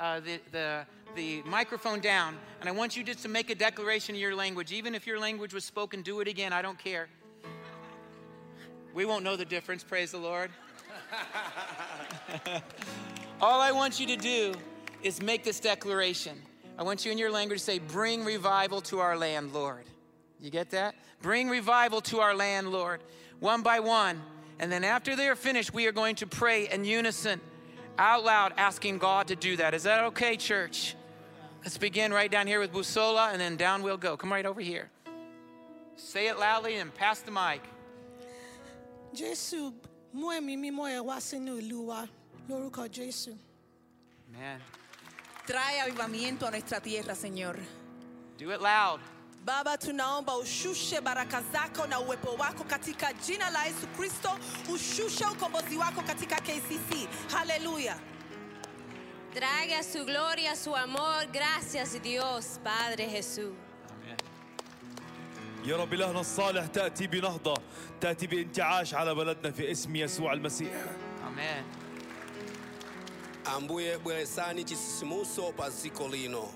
uh, the, the, the microphone down, and I want you just to make a declaration in your language. Even if your language was spoken, do it again. I don't care. We won't know the difference, praise the Lord. All I want you to do is make this declaration. I want you in your language to say, Bring revival to our land, Lord. You get that? Bring revival to our land, Lord, one by one. And then after they are finished, we are going to pray in unison, out loud, asking God to do that. Is that okay, church? Let's begin right down here with Busola, and then down we'll go. Come right over here. Say it loudly and pass the mic. Jésù mú Trae avivamiento a nuestra tierra, Señor. do it loud. Baba, tunaomba ushushe baraka zako na uwepo wako katika jina la Yesu Kristo. Ushushe ukombozi wako katika KCC. Haleluya. Traiga su gloria, su amor. Gracias Dios, Padre Jesús. Amen. يا رب إلهنا الصالح تأتي بنهضة تأتي بانتعاش على بلدنا في اسم يسوع المسيح Amen. Ambuye bweresani chisisimuso pa dziko lino.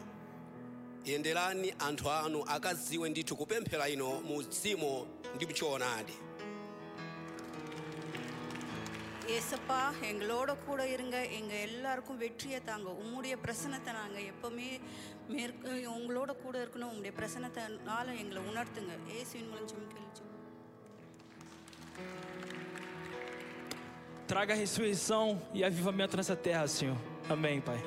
Yenderani anthu anu akadziwe ndithu kupemphera ino mu dzimo ndi mchoonadi ஏசப்பா எங்களோட கூட இருங்க எங்கள் எல்லாருக்கும் வெற்றியை தாங்க உம்முடைய பிரசனத்தை நாங்கள் எப்போவுமே மேற்கு உங்களோட கூட இருக்கணும் உங்களுடைய பிரசனத்தினால எங்களை உணர்த்துங்க ஏசுவின் மூலம் ஜெபிக்கிறேன். Traga ressurreição e avivamento nessa terra, Senhor. Amém, Pai.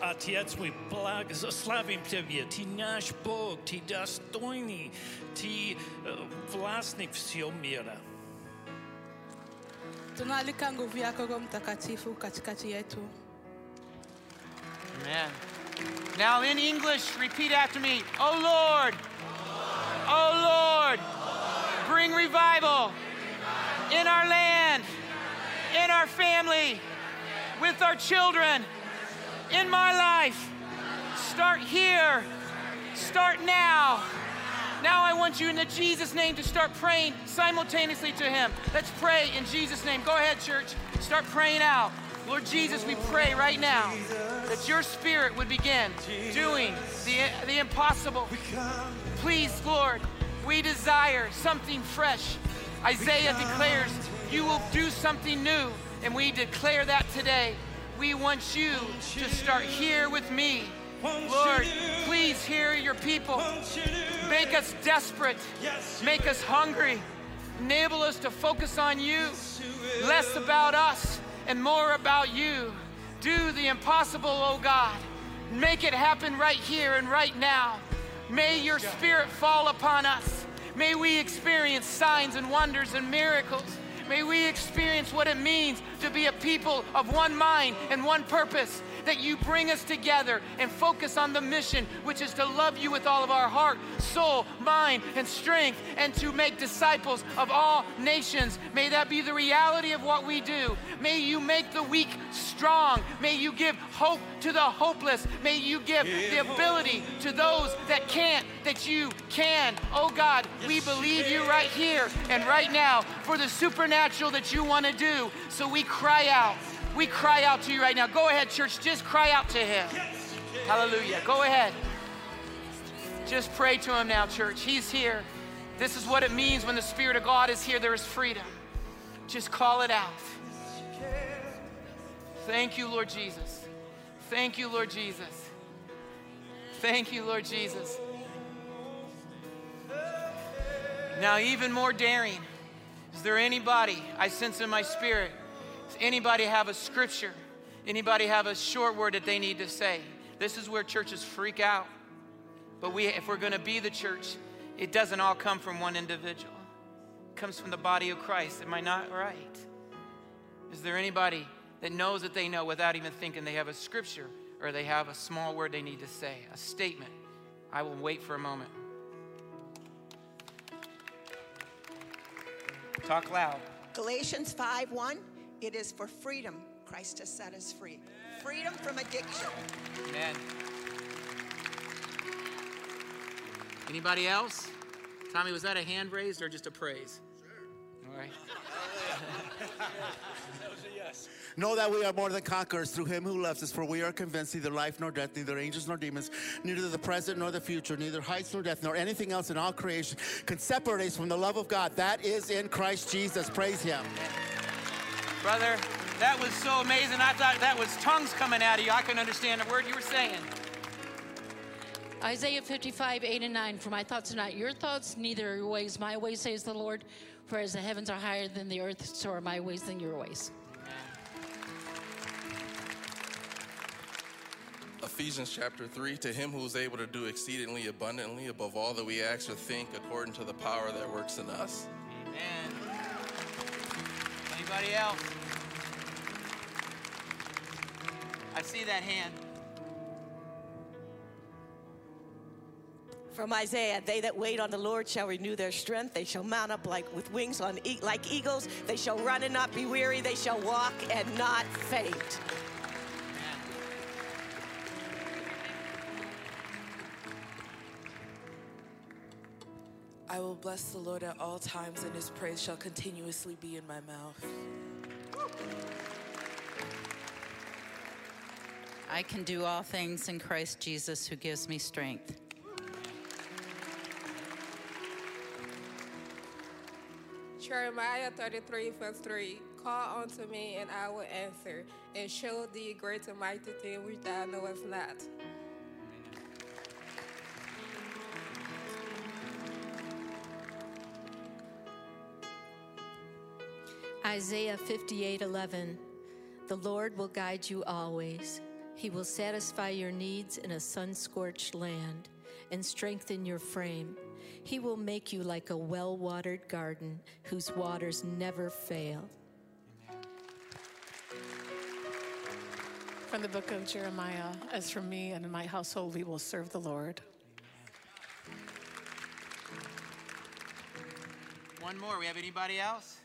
Отец, мы благословим Тебя. Ты наш Бог, Ты достойный, Ты э, властник всего мира. Tunaalika nguvu yako Roho Mtakatifu katikati yetu. Amen. Now in English, repeat after me. Oh Lord. Oh Lord. Bring revival In our land, in our family, with our children, in my life. Start here. Start now. Now I want you in the Jesus name to start praying simultaneously to him. Let's pray in Jesus name. Go ahead, church. Start praying out. Lord Jesus, we pray right now that your spirit would begin doing the, the impossible. Please, Lord, we desire something fresh. Isaiah declares you will do something new, and we declare that today. We want you to start here with me. Lord, please hear your people. Make us desperate. Make us hungry. Enable us to focus on you, less about us and more about you. Do the impossible, oh God. Make it happen right here and right now. May your spirit fall upon us. May we experience signs and wonders and miracles. May we experience what it means to be a people of one mind and one purpose. That you bring us together and focus on the mission, which is to love you with all of our heart, soul, mind, and strength, and to make disciples of all nations. May that be the reality of what we do. May you make the weak strong. May you give hope to the hopeless. May you give the ability to those that can't, that you can. Oh God, we believe you right here and right now for the supernatural that you want to do. So we cry out. We cry out to you right now. Go ahead, church. Just cry out to him. Hallelujah. Go ahead. Just pray to him now, church. He's here. This is what it means when the Spirit of God is here. There is freedom. Just call it out. Thank you, Lord Jesus. Thank you, Lord Jesus. Thank you, Lord Jesus. Now, even more daring. Is there anybody I sense in my spirit? Does anybody have a scripture? Anybody have a short word that they need to say? This is where churches freak out. But we, if we're going to be the church, it doesn't all come from one individual. It comes from the body of Christ. Am I not right? Is there anybody that knows that they know without even thinking they have a scripture or they have a small word they need to say, a statement? I will wait for a moment. Talk loud. Galatians 5 1, it is for freedom Christ has set us free. Freedom from addiction. Amen. Anybody else? Tommy, was that a hand raised or just a praise? Sure. All right. That was a yes. Know that we are more than conquerors through him who loves us, for we are convinced neither life nor death, neither angels nor demons, neither the present nor the future, neither heights nor depth, nor anything else in all creation can separate us from the love of God. That is in Christ Jesus. Praise him. Brother, that was so amazing. I thought that was tongues coming out of you. I couldn't understand a word you were saying. Isaiah 55, 8 and 9. For my thoughts are not your thoughts, neither are your ways my ways, says the Lord. For as the heavens are higher than the earth, so are my ways than your ways. Ephesians chapter 3 To him who is able to do exceedingly abundantly above all that we ask or think, according to the power that works in us. Amen. Anybody else? I see that hand. From Isaiah, they that wait on the Lord shall renew their strength. They shall mount up like with wings on e- like eagles. They shall run and not be weary. They shall walk and not faint. I will bless the Lord at all times, and his praise shall continuously be in my mouth. I can do all things in Christ Jesus who gives me strength. Jeremiah 33, verse 3 Call unto me, and I will answer, and show thee great and mighty things which thou knowest not. Isaiah 58:11 The Lord will guide you always. He will satisfy your needs in a sun-scorched land and strengthen your frame. He will make you like a well-watered garden whose waters never fail. From the book of Jeremiah, as for me and my household, we will serve the Lord. One more. We have anybody else?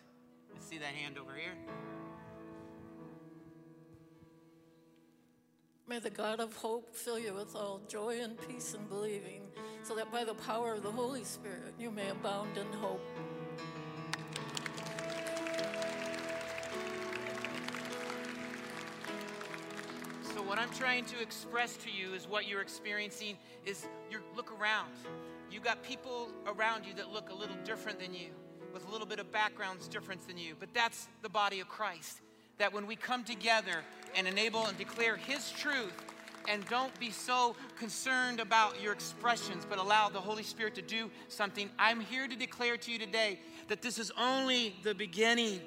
I see that hand over here. May the God of hope fill you with all joy and peace in believing, so that by the power of the Holy Spirit you may abound in hope. So what I'm trying to express to you is what you're experiencing is you look around. You got people around you that look a little different than you, with a little bit of backgrounds different than you. But that's the body of Christ. That when we come together and enable and declare his truth and don't be so concerned about your expressions, but allow the Holy Spirit to do something. I'm here to declare to you today that this is only the beginning.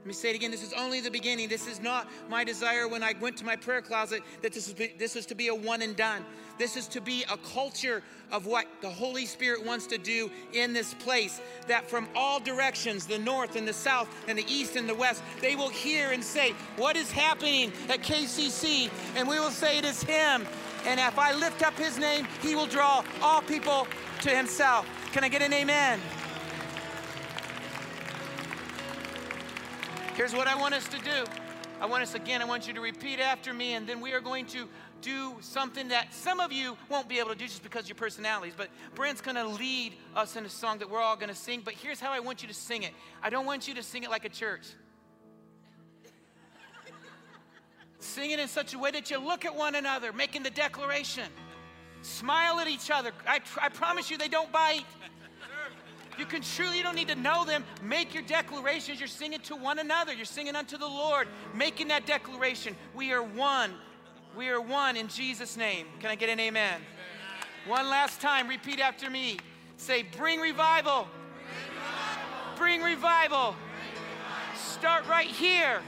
Let me say it again. This is only the beginning. This is not my desire when I went to my prayer closet that this is, this is to be a one and done. This is to be a culture of what the Holy Spirit wants to do in this place. That from all directions, the north and the south and the east and the west, they will hear and say, What is happening at KCC? And we will say, It is Him. And if I lift up His name, He will draw all people to Himself. Can I get an amen? Here's what I want us to do. I want us again, I want you to repeat after me, and then we are going to do something that some of you won't be able to do just because of your personalities. But Brent's gonna lead us in a song that we're all gonna sing. But here's how I want you to sing it I don't want you to sing it like a church. Sing it in such a way that you look at one another, making the declaration. Smile at each other. I, I promise you, they don't bite. You can truly, you don't need to know them. Make your declarations. You're singing to one another. You're singing unto the Lord, making that declaration. We are one. We are one in Jesus' name. Can I get an amen? One last time, repeat after me. Say, bring revival. Bring revival. Start right here.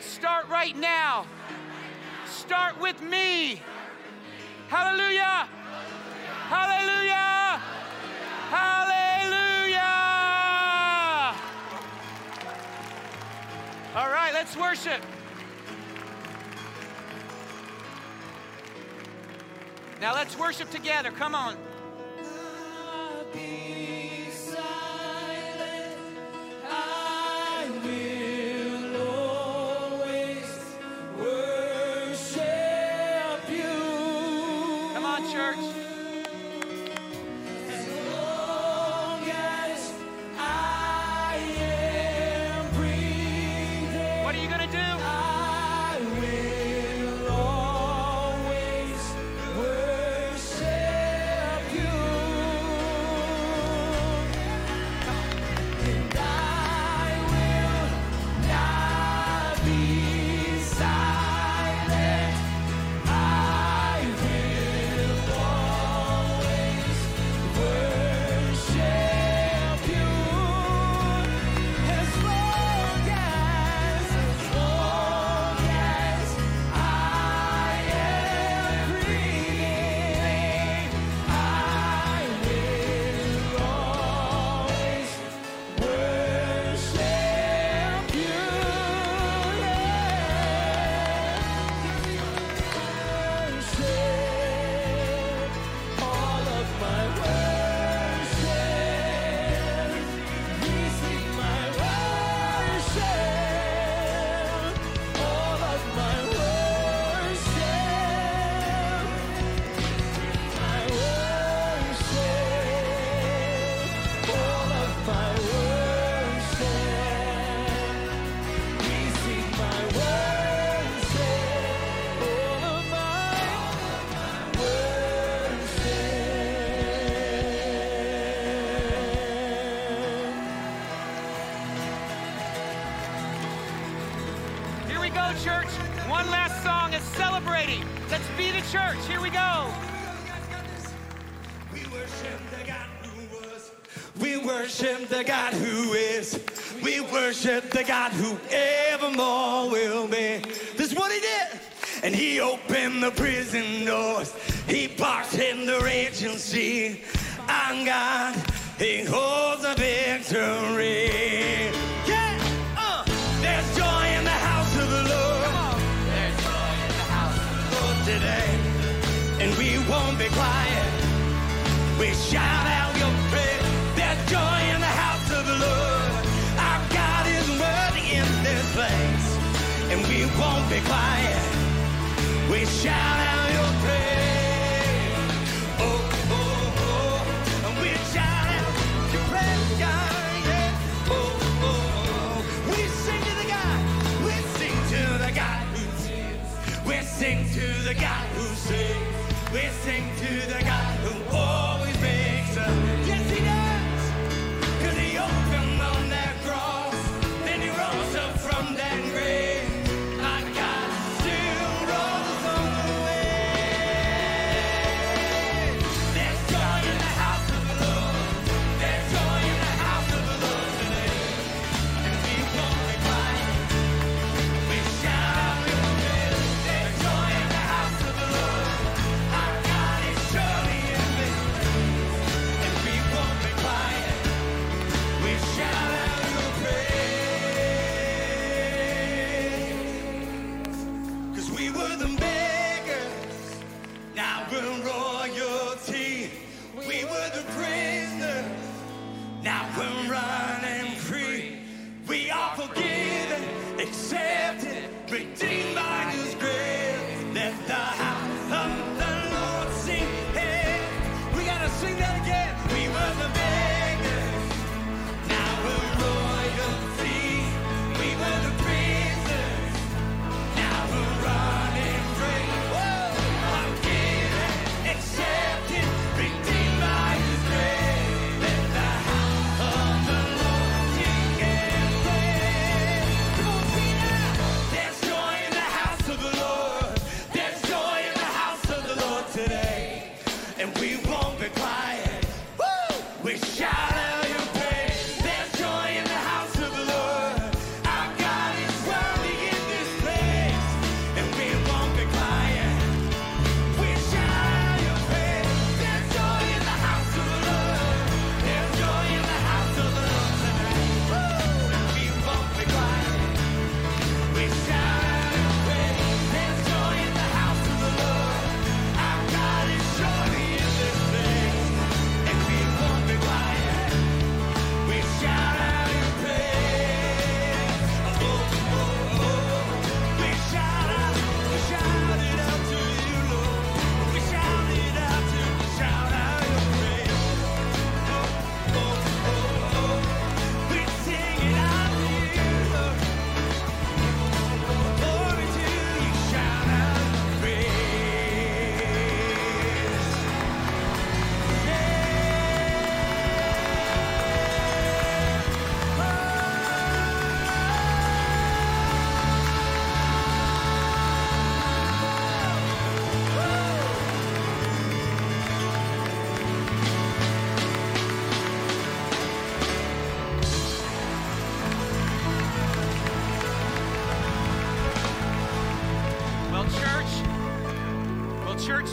Start right now. Start with me. Hallelujah. Hallelujah. Hallelujah. All right, let's worship. Now let's worship together. Come on. Come on, church. church. Here we go. We worship the God who was. We worship the God who is. We worship and we won't be quiet. We shout out your praise. Oh, oh, oh, we shout out your praise, Oh, oh, oh, we sing to the God. We sing to the God who sings. We sing to the God who. We sing to the God.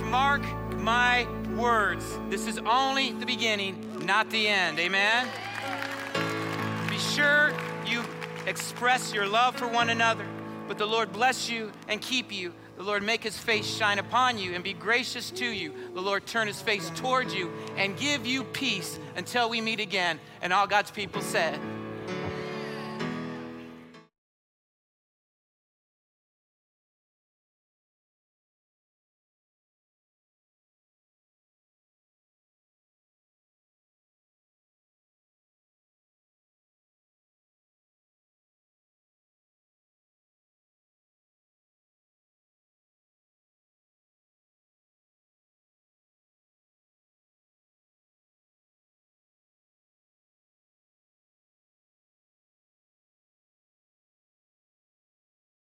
Mark my words. This is only the beginning, not the end. Amen? Be sure you express your love for one another. But the Lord bless you and keep you. The Lord make his face shine upon you and be gracious to you. The Lord turn his face towards you and give you peace until we meet again. And all God's people said,